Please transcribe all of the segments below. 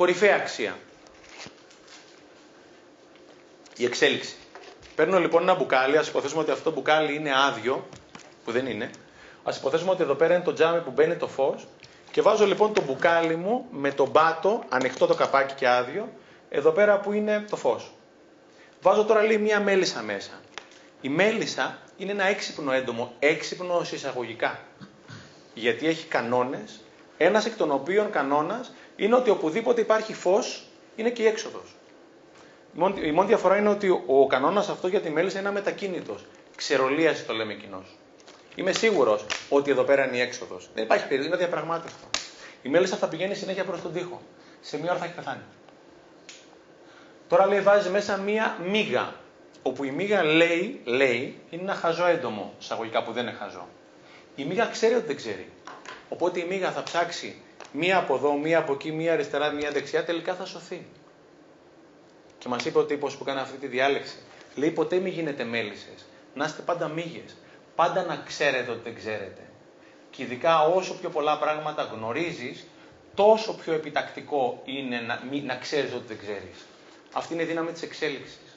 Κορυφαία αξία. Η εξέλιξη. Παίρνω λοιπόν ένα μπουκάλι, ας υποθέσουμε ότι αυτό το μπουκάλι είναι άδειο, που δεν είναι. Α υποθέσουμε ότι εδώ πέρα είναι το τζάμι που μπαίνει το φως. Και βάζω λοιπόν το μπουκάλι μου με τον πάτο, ανοιχτό το καπάκι και άδειο, εδώ πέρα που είναι το φως. Βάζω τώρα λίγο μία μέλισσα μέσα. Η μέλισσα είναι ένα έξυπνο έντομο, έξυπνο εισαγωγικά. Γιατί έχει κανόνες, ένας εκ των οποίων κανόνας είναι ότι οπουδήποτε υπάρχει φως είναι και η έξοδος. Η μόνη διαφορά είναι ότι ο κανόνας αυτό για τη μέλισσα είναι αμετακίνητος. Ξερολίαση το λέμε κοινώς. Είμαι σίγουρος ότι εδώ πέρα είναι η έξοδος. Δεν υπάρχει περίπτωση, είναι διαπραγμάτευτο. Η μέλισσα θα πηγαίνει συνέχεια προς τον τοίχο. Σε μία ώρα θα έχει πεθάνει. Τώρα λέει βάζει μέσα μία μίγα. Όπου η μίγα λέει, λέει είναι ένα χαζό έντομο, εισαγωγικά που δεν είναι χαζό. Η μίγα ξέρει ότι δεν ξέρει. Οπότε η μίγα θα ψάξει μία από εδώ, μία από εκεί, μία αριστερά, μία δεξιά, τελικά θα σωθεί. Και μας είπε ο τύπος που κάνει αυτή τη διάλεξη. Λέει ποτέ μην γίνετε μέλισσες. Να είστε πάντα μύγες. Πάντα να ξέρετε ότι δεν ξέρετε. Και ειδικά όσο πιο πολλά πράγματα γνωρίζεις, τόσο πιο επιτακτικό είναι να, να ξέρεις ότι δεν ξέρεις. Αυτή είναι η δύναμη της εξέλιξης.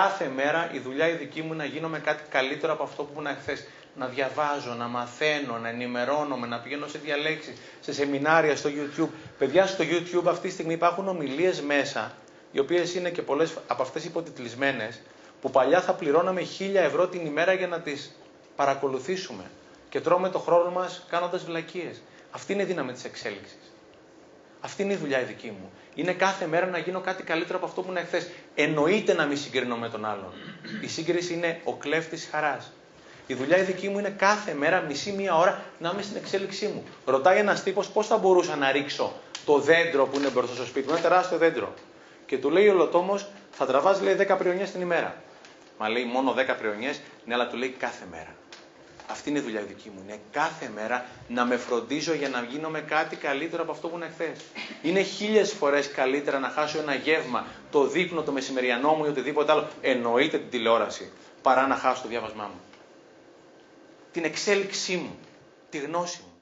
Κάθε μέρα η δουλειά η δική μου να γίνομαι κάτι καλύτερο από αυτό που ήμουν εχθές. Να διαβάζω, να μαθαίνω, να ενημερώνομαι, να πηγαίνω σε διαλέξεις, σε σεμινάρια στο YouTube. Παιδιά, στο YouTube αυτή τη στιγμή υπάρχουν ομιλίες μέσα οι οποίες είναι και πολλές από αυτές υποτιτλισμένες, που παλιά θα πληρώναμε χίλια ευρώ την ημέρα για να τις παρακολουθήσουμε. Και τρώμε το χρόνο μας κάνοντας βλακίες. Αυτή είναι η δύναμη της εξέλιξης. Αυτή είναι η δουλειά η δική μου. Είναι κάθε μέρα να γίνω κάτι καλύτερο από αυτό που είναι εχθέ. Εννοείται να μην συγκρίνω με τον άλλον. Η σύγκριση είναι ο κλέφτης χαράς. Η δουλειά η δική μου είναι κάθε μέρα, μισή μία ώρα, να είμαι στην εξέλιξή μου. Ρωτάει ένας τύπος πώς θα μπορούσα να ρίξω το δέντρο που είναι μπροστά στο σπίτι μου, ένα τεράστιο δέντρο. Και του λέει ο λοτόμος, θα τραβάς λέει 10 πριονιές την ημέρα. Μα λέει μόνο 10 πριονιές, ναι, αλλά του λέει κάθε μέρα. Αυτή είναι η δουλειά δική μου. Είναι κάθε μέρα να με φροντίζω για να γίνομαι κάτι καλύτερο από αυτό που είναι χθες. Είναι χίλιες φορές καλύτερα να χάσω ένα γεύμα, το δείπνο, το μεσημεριανό μου ή οτιδήποτε άλλο. Εννοείται την τηλεόραση, παρά να χάσω το διάβασμά μου. Την εξέλιξή μου, τη γνώση μου.